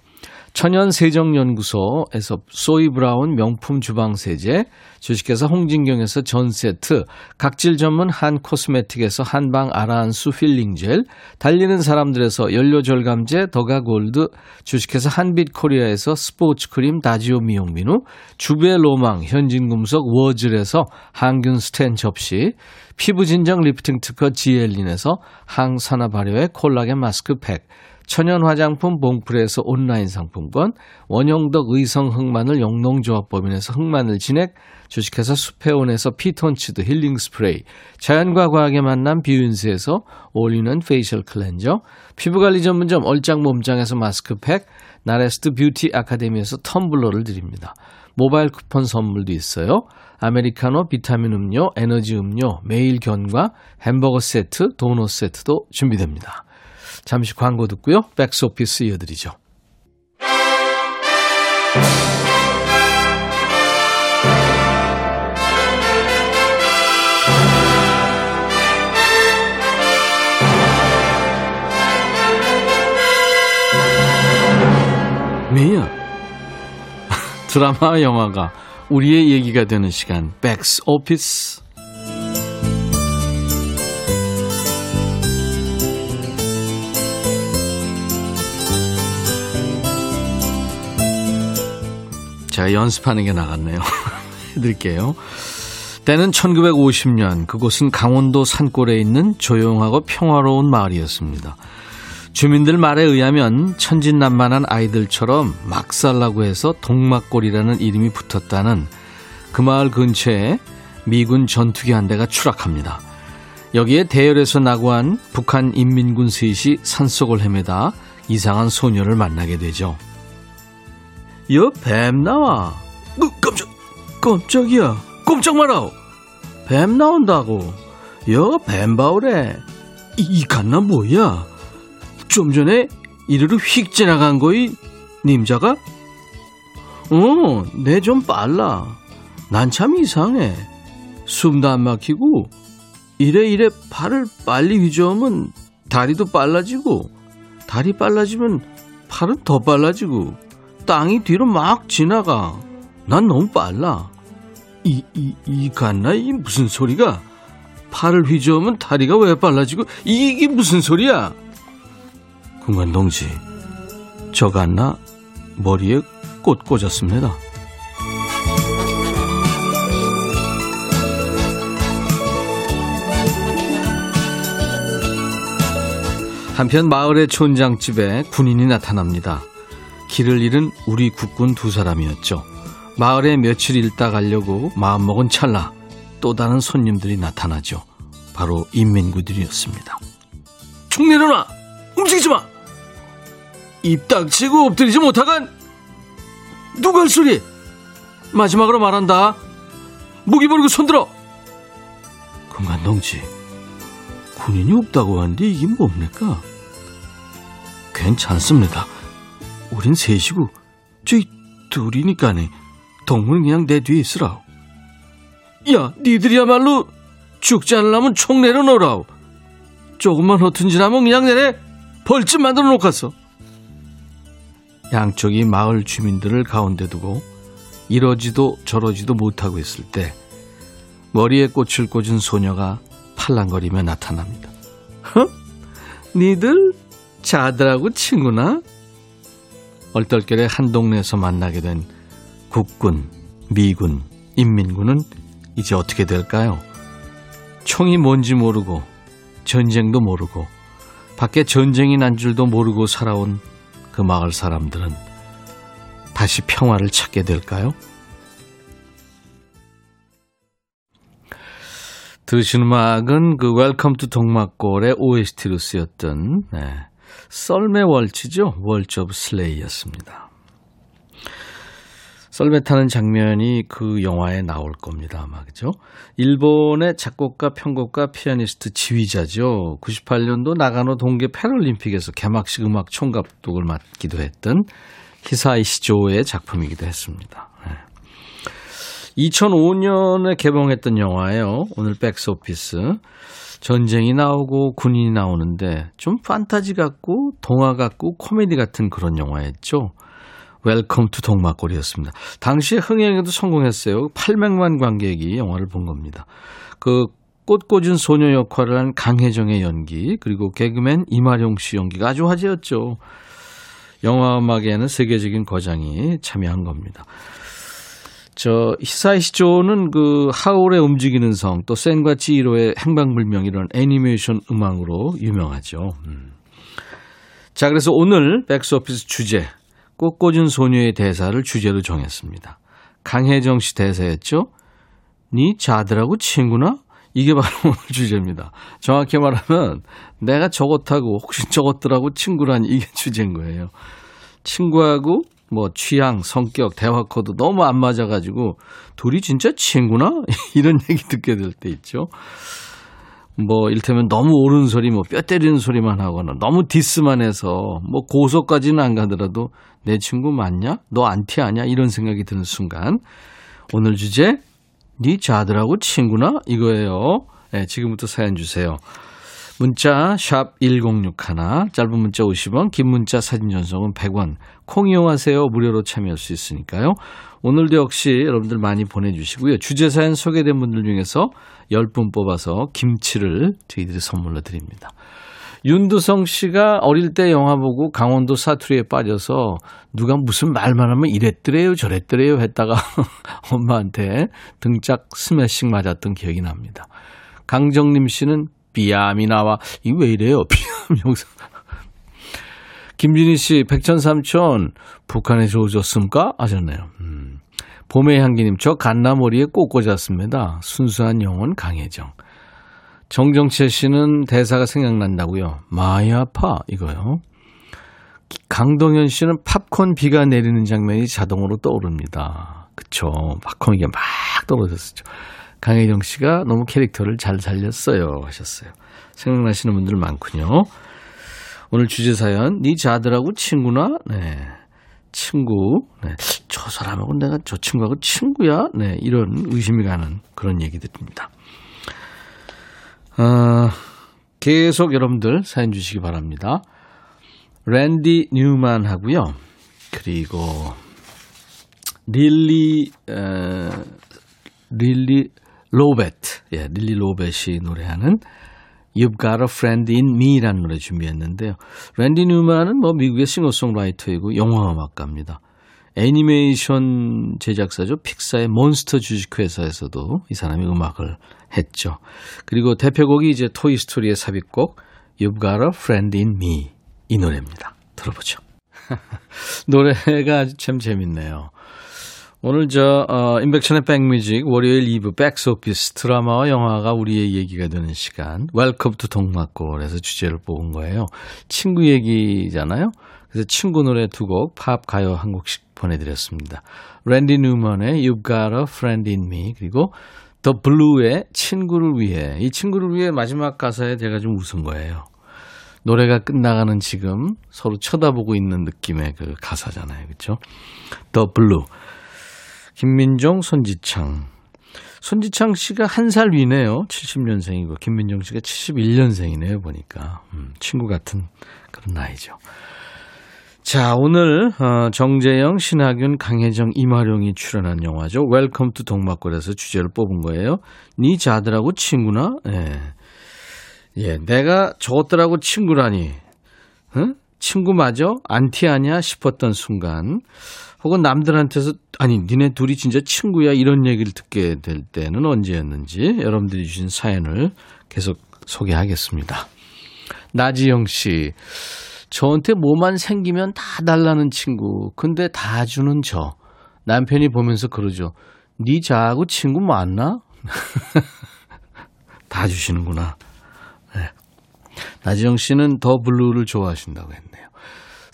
천연세정연구소에서 소이브라운 명품 주방세제, 주식회사 홍진경에서 전세트, 각질 전문 한 코스메틱에서 한방 아라한수 필링젤, 달리는 사람들에서 연료절감제 더가골드, 주식회사 한빛코리아에서 스포츠크림 다지오 미용비누, 주베로망 현진금속 워즐에서 항균 스텐 접시, 피부진정 리프팅 특허 지엘린에서 항산화 발효의 콜라겐 마스크팩, 천연 화장품 봉프레에서 온라인 상품권, 원형덕 의성 흑마늘 영농조합법인에서 흑마늘 진액, 주식회사 수페온에서 피톤치드 힐링 스프레이, 자연과 과학의 만남 비윤세에서 올리는 facial cleanser, 피부관리 전문점 얼짱 몸짱에서 마스크팩, 나레스트 뷰티 아카데미에서 텀블러를 드립니다. 모바일 쿠폰 선물도 있어요. 아메리카노, 비타민 음료, 에너지 음료, 매일 견과, 햄버거 세트, 도넛 세트도 준비됩니다. 잠시 광고 듣고요. 백스 오피스 이어드리죠. 왜요? <laughs> 드라마 영화가 우리의 얘기가 되는 시간 백스 오피스 제가 연습하는 게 나갔네요. <laughs> 해드릴게요. 때는 1950년 그곳은 강원도 산골에 있는 조용하고 평화로운 마을이었습니다. 주민들 말에 의하면 천진난만한 아이들처럼 막 살라고 해서 동막골이라는 이름이 붙었다는 그 마을 근처에 미군 전투기 한 대가 추락합니다. 여기에 대열에서 나고한 북한 인민군 셋이 산속을 헤매다 이상한 소녀를 만나게 되죠. 여뱀 나와. 어, 깜짝, 깜짝이야. 꼼짝 마라. 뱀 나온다고. 여뱀 바오래. 이, 이 갓나 뭐야? 좀 전에 이리로 휙 지나간 거이 님자가? 어, 내 좀 빨라. 난 참 이상해. 숨도 안 막히고 이래 이래 팔을 빨리 휘저으면 다리도 빨라지고 다리 빨라지면 팔은 더 빨라지고 땅이 뒤로 막 지나가. 난 너무 빨라. 이, 이, 이 갓나, 이 무슨 소리가? 팔을 휘저으면 다리가 왜 빨라지고, 이게 무슨 소리야? 군관 동지, 저 갓나 머리에 꽃 꽂았습니다. 한편 마을의 촌장집에 군인이 나타납니다. 길을 잃은 우리 국군 두 사람이었죠. 마을에 며칠 있다 가려고 마음먹은 찰나 또 다른 손님들이 나타나죠. 바로 인민구들이었습니다. 총 내려놔! 움직이지 마! 입 닥치고 엎드리지 못하간 누가 할 소리? 마지막으로 말한다. 무기 버리고 손들어! 금관 동지, 군인이 없다고 하는데 이게 뭡니까? 괜찮습니다. 우린 셋이고 저희 둘이니까네 동물 그냥 내 뒤에 있으라 야 니들이야말로 죽지 않으려면 총 내려놓으라 조금만 허튼짓하면 그냥 내래 벌집 만들어 놓겠어 양쪽이 마을 주민들을 가운데 두고 이러지도 저러지도 못하고 있을 때 머리에 꽃을 꽂은 소녀가 팔랑거리며 나타납니다. 허? 니들 자들하고 친구나? 얼떨결에 한 동네에서 만나게 된 국군, 미군, 인민군은 이제 어떻게 될까요? 총이 뭔지 모르고 전쟁도 모르고 밖에 전쟁이 난 줄도 모르고 살아온 그 마을 사람들은 다시 평화를 찾게 될까요? 들으신 음악은 그 웰컴 투 동막골의 OST로 쓰였던 네, 썰매 왈츠죠. Waltz of Sleigh였습니다. 썰매 타는 장면이 그 영화에 나올 겁니다. 아마 그죠? 일본의 작곡가, 편곡가, 피아니스트, 지휘자죠. 98년도 나가노 동계 패럴림픽에서 개막식 음악 총감독을 맡기도 했던 히사이시 조의 작품이기도 했습니다. 네. 2005년에 개봉했던 영화예요. 오늘 백스 오피스. 전쟁이 나오고 군인이 나오는데 좀 판타지 같고 동화 같고 코미디 같은 그런 영화였죠. 웰컴 투 동막골이었습니다. 당시에 흥행에도 성공했어요. 800만 관객이 영화를 본 겁니다. 그 꽃 꽂은 소녀 역할을 한 강혜정의 연기 그리고 개그맨 이마룡 씨 연기가 아주 화제였죠. 영화 음악에는 세계적인 거장이 참여한 겁니다. 저 히사이 시조는 그 하울의 움직이는 성 또 센과 지히로의 행방불명 이런 애니메이션 음악으로 유명하죠. 음. 자 그래서 오늘 백스오피스 주제 꽃꽂은 소녀의 대사를 주제로 정했습니다. 강혜정 씨 대사였죠. 네 자들하고 친구나? 이게 바로 <laughs> 오늘 주제입니다. 정확히 말하면 내가 저것하고 혹시 저것들하고 친구라니 이게 <laughs> 주제인 거예요. 친구하고 뭐 취향, 성격, 대화 코드 너무 안 맞아가지고 둘이 진짜 친구나? <laughs> 이런 얘기 듣게 될 때 있죠. 뭐 일테면 너무 옳은 소리, 뭐 뼈 때리는 소리만 하거나 너무 diss만 해서 뭐 고소까지는 안 가더라도 내 친구 맞냐? 너 안티 아냐? 이런 생각이 드는 순간 오늘 주제 니 쟈들하고 친구나 이거예요. 네, 지금부터 사연 주세요. 문자 샵 1061, 짧은 문자 50원, 긴 문자 사진 전송은 100원. 콩 이용하세요. 무료로 참여할 수 있으니까요. 오늘도 역시 여러분들 많이 보내주시고요. 주제 사연 소개된 분들 중에서 10분 뽑아서 김치를 저희들이 선물로 드립니다. 윤두성 씨가 어릴 때 영화 보고 강원도 사투리에 빠져서 누가 무슨 말만 하면 이랬더래요 저랬더래요 했다가 <laughs> 엄마한테 등짝 스매싱 맞았던 기억이 납니다. 강정림 씨는 비암이 나와. 이거 왜 이래요? <laughs> 비암 영상. 김진희 씨, 백천삼촌, 북한에서 오셨습니까? 하셨네요. 음. 봄의 향기님, 저 갓나머리에 꼭 꽂았습니다. 순수한 영혼 강혜정. 정정채 씨는 대사가 생각난다고요. 많이 아파, 이거요. 강동현 씨는 팝콘 비가 내리는 장면이 자동으로 떠오릅니다. 그쵸. 팝콘이 막 떨어졌었죠. 강혜정 씨가 너무 캐릭터를 잘 살렸어요 하셨어요. 생각나시는 분들 많군요. 오늘 주제 사연 네 자들하고 친구나? 네. 친구. 네. 저 사람하고 내가 저 친구하고 친구야? 네. 이런 의심이 가는 그런 얘기들입니다. 아, 계속 여러분들 사연 주시기 바랍니다. 랜디 뉴만 하고요. 그리고 릴리 에, 릴리 로베트, 예, 릴리 로벳이 노래하는 You've Got a Friend in Me라는 노래 준비했는데요. 랜디 뉴만은 뭐 미국의 싱어송라이터이고 영화 음악가입니다. 애니메이션 제작사죠. 픽사의 몬스터 주식회사에서도 이 사람이 음악을 했죠. 그리고 대표곡이 이제 토이스토리의 삽입곡 You've Got a Friend in Me 이 노래입니다. 들어보죠. <laughs> 노래가 참 재밌네요. 오늘 저 어, 임백천의 백뮤직 월요일 2부 백스오피스 드라마와 영화가 우리의 얘기가 되는 시간 웰컴 투 동막골에서 주제를 뽑은 거예요. 친구 얘기잖아요. 그래서 친구 노래 두 곡 팝 가요 한 곡씩 보내드렸습니다. 랜디 뉴먼의 You've Got a Friend in Me 그리고 더 블루의 친구를 위해 이 친구를 위해 마지막 가사에 제가 좀 웃은 거예요. 노래가 끝나가는 지금 서로 쳐다보고 있는 느낌의 그 가사잖아요. 그렇죠? 더 블루 김민종, 손지창. 손지창 씨가 한 살 위네요. 70년생이고 김민종 씨가 71년생이네요. 보니까 음, 친구 같은 그런 나이죠. 자, 오늘 어, 정재영, 신하균, 강혜정, 이마룡이 출연한 영화죠. 웰컴 투 동막골에서 주제를 뽑은 거예요. 네 자들하고 친구나? 예. 예, 내가 저것들하고 친구라니. 응? 친구 맞아? 안티 아니야? 싶었던 순간. 혹은 남들한테서 아니 니네 둘이 진짜 친구야 이런 얘기를 듣게 될 때는 언제였는지 여러분들이 주신 사연을 계속 소개하겠습니다. 나지영 씨. 저한테 뭐만 생기면 다 달라는 친구. 근데 다 주는 저. 남편이 보면서 그러죠. 네 자하고 친구 맞나? <laughs> 다 주시는구나. 네. 나지영 씨는 더 블루를 좋아하신다고 했네요.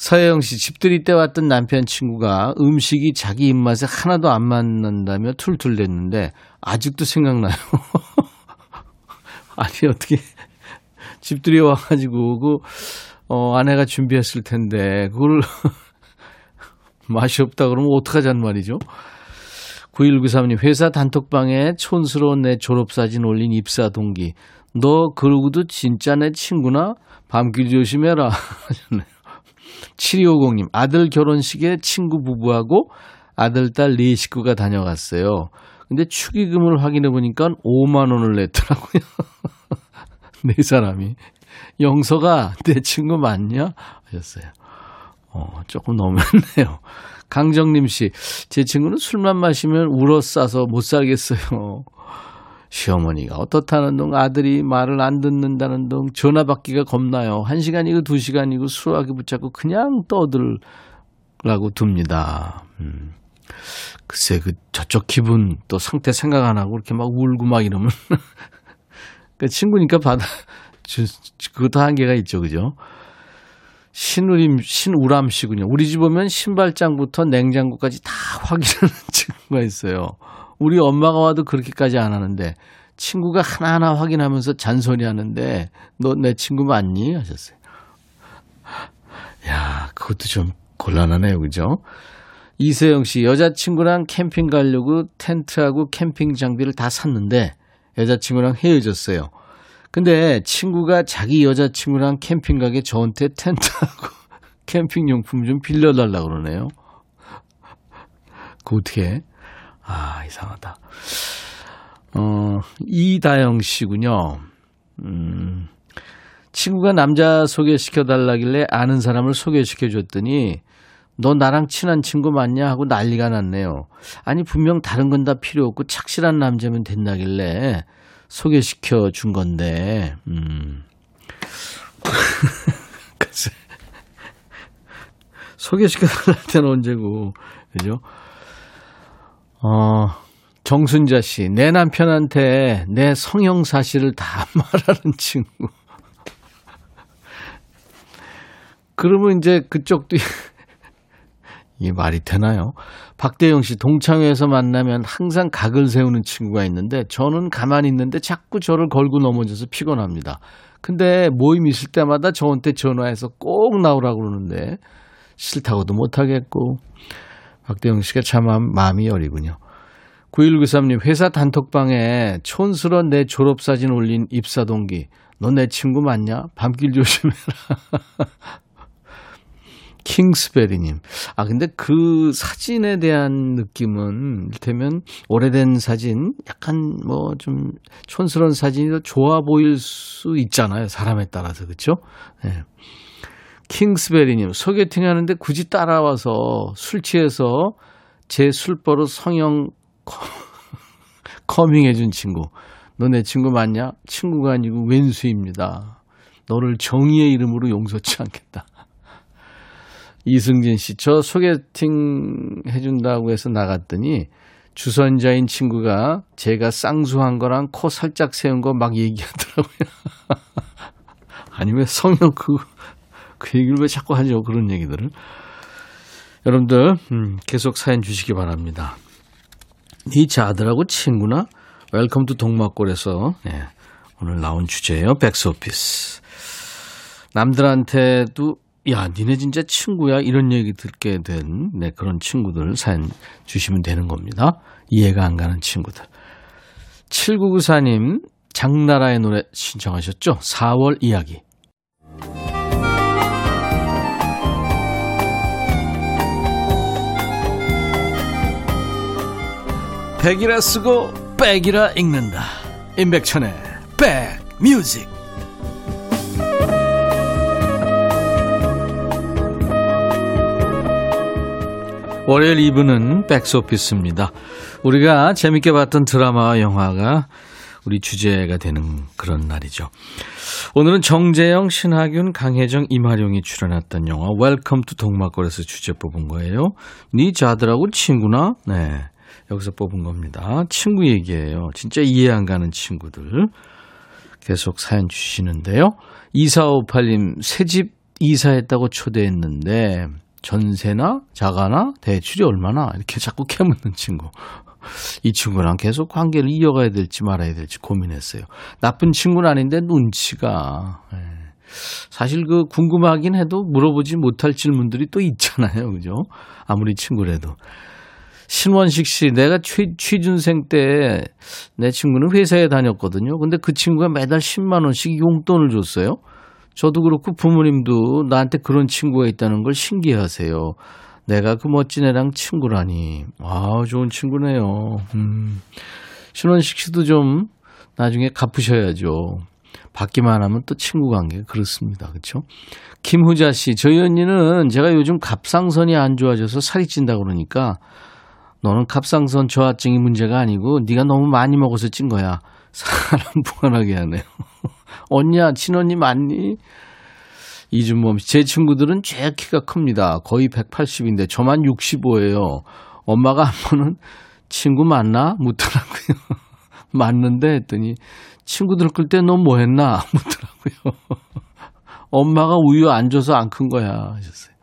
서혜영 씨, 집들이 때 왔던 남편 친구가 음식이 자기 입맛에 하나도 안 맞는다며 툴툴 댔는데 아직도 생각나요. <laughs> 아니, 어떻게 집들이 와가지고, 그, 어, 아내가 준비했을 텐데, 그걸 <laughs> 맛이 없다 그러면 어떡하자는 말이죠? 9193님, 회사 단톡방에 촌스러운 내 졸업사진 올린 입사 동기. 너 그러고도 진짜 내 친구나? 밤길 조심해라. <laughs> 하셨네요. 7250님, 아들 결혼식에 친구 부부하고 아들, 딸, 네 식구가 다녀갔어요. 근데 축의금을 확인해 보니까 5만 원을 냈더라고요. <laughs> 네 사람이. 영서가 내 친구 맞냐? 하셨어요. 어, 조금 너무했네요. 강정림 씨, 제 친구는 술만 마시면 울어 싸서 못 살겠어요. 시어머니가 어떻다는 둥 아들이 말을 안 듣는다는 둥 전화 받기가 겁나요. 한 시간이고 두 시간이고 수화기 붙잡고 그냥 떠들라고 둡니다. 음. 글쎄 그 저쪽 기분 또 상태 생각 안 하고 이렇게 막 울고 막 이러면 <laughs> 그 친구니까 받아 주, 그것도 한계가 있죠, 그죠? 신우림, 신우람 씨군요. 우리 집 오면 신발장부터 냉장고까지 다 확인하는 <laughs> 친구가 있어요. 우리 엄마가 와도 그렇게까지 안 하는데 친구가 하나하나 확인하면서 잔소리 하는데 너 내 친구 맞니? 하셨어요. 야, 그것도 좀 곤란하네요. 그죠? 이세영 씨, 여자친구랑 캠핑 가려고 텐트하고 캠핑 장비를 다 샀는데 여자친구랑 헤어졌어요. 근데 친구가 자기 여자친구랑 캠핑 가게 저한테 텐트하고 <laughs> 캠핑 용품 좀 빌려달라 그러네요. 그 어떻게? 아 이상하다. 어 이다영 씨군요. 음 친구가 남자 소개시켜 달라길래 아는 사람을 소개시켜 줬더니 너 나랑 친한 친구 맞냐 하고 난리가 났네요. 아니 분명 다른 건 다 필요 없고 착실한 남자면 된다길래 소개시켜 준 건데, 음. 소개시켜 달랄 때는 언제고, 그죠? 어, 정순자 씨, 내 남편한테 내 성형 사실을 다 <laughs> 말하는 친구. 그러면 이제 그쪽도 <laughs> 이 말이 되나요? 박대영 씨, 동창회에서 만나면 항상 각을 세우는 친구가 있는데 저는 가만히 있는데 자꾸 저를 걸고 넘어져서 피곤합니다. 근데 모임 있을 때마다 저한테 전화해서 꼭 나오라고 그러는데 싫다고도 못하겠고 박대영 씨가 참 마음이 여리군요. 9193님, 회사 단톡방에 촌스러운 내 졸업사진 올린 입사 동기. 너 내 친구 맞냐? 밤길 조심해라. <laughs> 킹스베리님. 아, 근데 그 사진에 대한 느낌은, 이를테면, 오래된 사진, 약간 뭐 좀 촌스러운 사진이 더 좋아 보일 수 있잖아요. 사람에 따라서. 그쵸? 네. 킹스베리님, 소개팅 하는데 굳이 따라와서 술 취해서 제 술버릇 성형 <laughs> 커밍해준 친구. 너 내 친구 맞냐? 친구가 아니고 왼수입니다. 너를 정의의 이름으로 용서치 않겠다. <laughs> 이승진 씨, 저 소개팅 해준다고 해서 나갔더니 주선자인 친구가 제가 쌍수한 거랑 코 살짝 세운 거 막 얘기하더라고요. <laughs> 아니면 성형 그, 그 얘기를 왜 자꾸 하죠? 그런 얘기들을. 여러분들, 음, 계속 사연 주시기 바랍니다. 네 자들하고 친구나? 웰컴 투 동막골에서, 네, 오늘 나온 주제예요. 백스오피스. 남들한테도 야, 니네 진짜 친구야? 이런 얘기 듣게 된, 네, 그런 친구들 사연 주시면 되는 겁니다. 이해가 안 가는 친구들. 7994님, 장나라의 노래 신청하셨죠? 4월 이야기. 백이라 쓰고 백이라 읽는다 임백천의 백뮤직 월요일 2부는 백스오피스입니다 우리가 재밌게 봤던 드라마와 영화가 우리 주제가 되는 그런 날이죠 오늘은 정재영, 신하균, 강혜정, 이마룡이 출연했던 영화 웰컴 투 동막골에서 주제 뽑은 거예요. 네 자들하고 친구나? 네. 여기서 뽑은 겁니다. 친구 얘기예요. 진짜 이해 안 가는 친구들. 계속 사연 주시는데요. 2458님, 새집 이사했다고 초대했는데, 전세나 자가나 대출이 얼마나 이렇게 자꾸 캐묻는 친구. 이 친구랑 계속 관계를 이어가야 될지 말아야 될지 고민했어요. 나쁜 친구는 아닌데 눈치가. 예. 사실 그 궁금하긴 해도 물어보지 못할 질문들이 또 있잖아요. 그죠? 아무리 친구라도. 신원식 씨, 내가 취, 취준생 때 내 친구는 회사에 다녔거든요. 근데 그 친구가 매달 10만 원씩 용돈을 줬어요. 저도 그렇고 부모님도 나한테 그런 친구가 있다는 걸 신기하세요. 내가 그 멋진 애랑 친구라니. 아, 좋은 친구네요. 음. 신원식 씨도 좀 나중에 갚으셔야죠. 받기만 하면 또 친구 관계 그렇습니다. 그렇죠? 김후자 씨, 저희 언니는 제가 요즘 갑상선이 안 좋아져서 살이 찐다 그러니까 너는 갑상선 저하증이 문제가 아니고 네가 너무 많이 먹어서 찐 거야. 사람 <laughs> 불안하게 하네요. <laughs> 언니야, 친언니 맞니? 이준범 씨, 제 친구들은 제 키가 큽니다. 거의 180인데 저만 65예요. 엄마가 한 번은 친구 맞나? 묻더라고요. <laughs> 맞는데 했더니 친구들 끌 때 너 뭐 했나? 묻더라고요. 엄마가 우유 안 줘서 안 큰 거야. 하셨어요.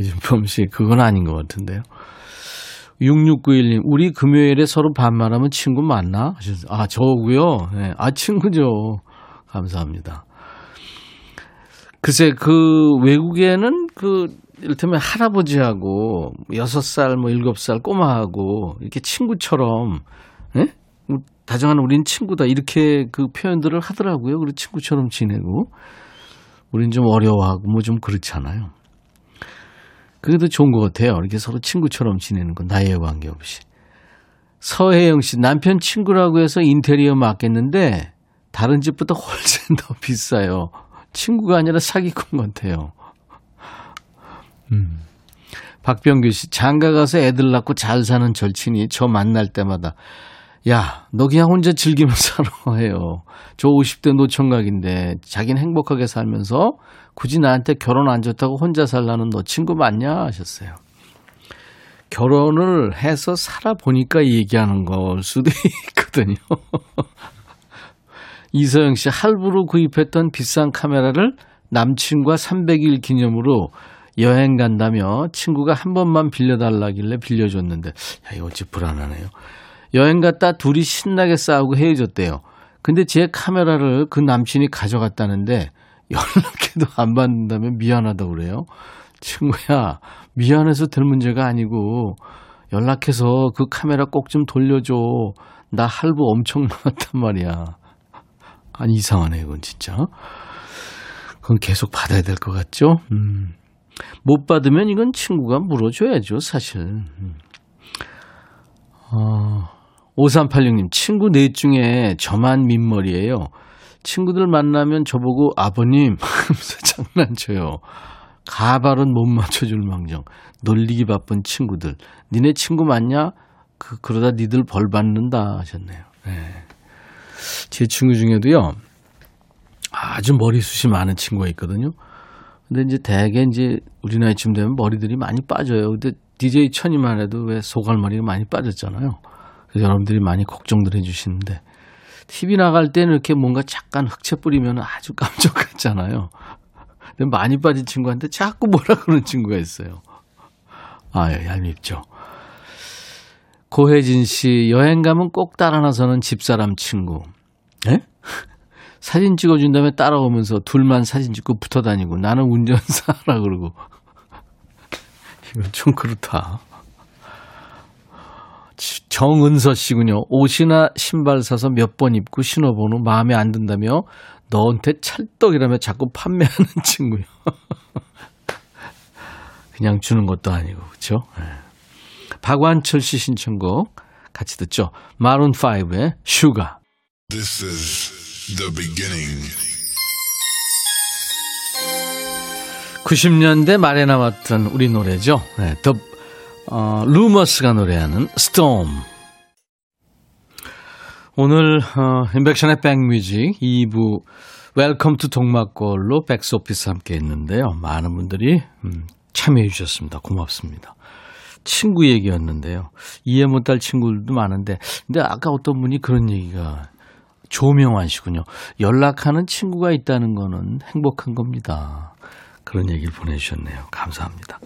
이준범 씨, 그건 아닌 것 같은데요. 6691님, 우리 금요일에 서로 반말하면 친구 맞나? 하셨어요. 아, 저고요. 네. 아, 친구죠. 감사합니다. 글쎄, 그 외국에는 그 이를테면 할아버지하고 여섯 살, 뭐 일곱 살 꼬마하고 이렇게 친구처럼, 예? 뭐 다정한 우린 친구다. 이렇게 그 표현들을 하더라고요. 그리고 친구처럼 지내고. 우린 좀 어려워하고 뭐 좀 그렇잖아요. 그게도 좋은 것 같아요. 이렇게 서로 친구처럼 지내는 건 나이에 관계없이. 서혜영 씨, 남편 친구라고 해서 인테리어 맡겠는데 다른 집보다 훨씬 더 비싸요. 친구가 아니라 사기꾼 같아요. 음. 박병규 씨, 장가 가서 애들 낳고 잘 사는 절친이 저 만날 때마다 야, 너 그냥 혼자 즐기면서 살아 해요. 저 50대 노총각인데 자긴 행복하게 살면서 굳이 나한테 결혼 안 좋다고 혼자 살라는 너 친구 맞냐 하셨어요. 결혼을 해서 살아보니까 얘기하는 걸 수도 <laughs> 있거든요. <laughs> 이서영 씨 할부로 구입했던 비싼 카메라를 남친과 300일 기념으로 여행 간다며 친구가 한 번만 빌려달라길래 빌려줬는데 야 이거 어찌 불안하네요. 여행 갔다 둘이 신나게 싸우고 헤어졌대요. 근데 제 카메라를 그 남친이 가져갔다는데 연락해도 안 받는다면 미안하다고 그래요. 친구야, 미안해서 될 문제가 아니고 연락해서 그 카메라 꼭 좀 돌려줘. 나 할부 엄청 나왔단 말이야. 아니, 이상하네, 이건 진짜. 그건 계속 받아야 될 것 같죠? 음. 못 받으면 이건 친구가 물어줘야죠, 사실. 음. 어, 5386님, 친구 넷 중에 저만 민머리예요. 친구들 만나면 저보고 아버님 <laughs> 하면서 장난쳐요. 가발은 못 맞춰줄 망정. 놀리기 바쁜 친구들. 니네 친구 맞냐? 그, 그러다 니들 벌 받는다 하셨네요. 네. 제 친구 중에도요. 아주 머리숱이 많은 친구가 있거든요. 근데 이제 대개 이제 우리 나이쯤 되면 머리들이 많이 빠져요. 근데 DJ 천이만 해도 왜 소갈머리가 많이 빠졌잖아요. 여러분들이 많이 걱정들 해주시는데 TV 나갈 때는 이렇게 뭔가 잠깐 흑채 뿌리면 아주 깜짝 같잖아요. 근데 많이 빠진 친구한테 자꾸 뭐라 그러는 친구가 있어요. 아, 얄밉죠. 고혜진 씨, 여행 가면 꼭 따라 나서는 집사람 친구. 에? <laughs> 사진 찍어준 다음에 따라오면서 둘만 사진 찍고 붙어 다니고 나는 운전사 하라 그러고. <laughs> 이건 좀 그렇다. 정은서 씨군요. 옷이나 신발 사서 몇 번 입고 신어보는 마음에 안 든다며 너한테 찰떡이라며 자꾸 판매하는 <laughs> 친구요. <laughs> 그냥 주는 것도 아니고 그렇죠. 박완철 씨 신청곡 같이 듣죠. 마룬 5의 Sugar. This is the beginning. 90년대 말에 나왔던 우리 노래죠. 네, 더 어, 루머스가 노래하는 Storm. 오늘 어, 임백천의 백뮤직 2부 웰컴 투 동막골로 백스오피스 함께 했는데요. 많은 분들이 음, 참여해 주셨습니다. 고맙습니다. 친구 얘기였는데요. 이해 못할 친구들도 많은데 근데 아까 어떤 분이 그런 얘기가 조명환 씨군요. 연락하는 친구가 있다는 거는 행복한 겁니다. 그런 얘기를 보내주셨네요. 감사합니다.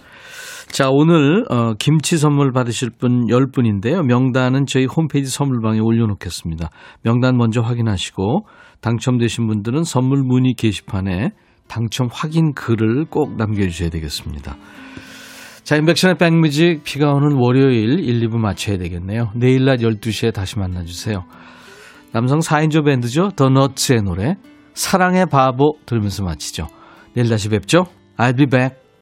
자, 오늘 어, 김치 선물 받으실 분 10분인데요. 명단은 저희 홈페이지 선물방에 올려놓겠습니다. 명단 먼저 확인하시고 당첨되신 분들은 선물 문의 게시판에 당첨 확인 글을 꼭 남겨주셔야 되겠습니다. 자, 인백션의 백뮤직 비가 오는 월요일 1, 2부 마쳐야 되겠네요. 내일 낮 12시에 다시 만나주세요. 남성 4인조 밴드죠. 더 너츠의 노래 사랑의 바보 들으면서 마치죠. 내일 다시 뵙죠. I'll be back.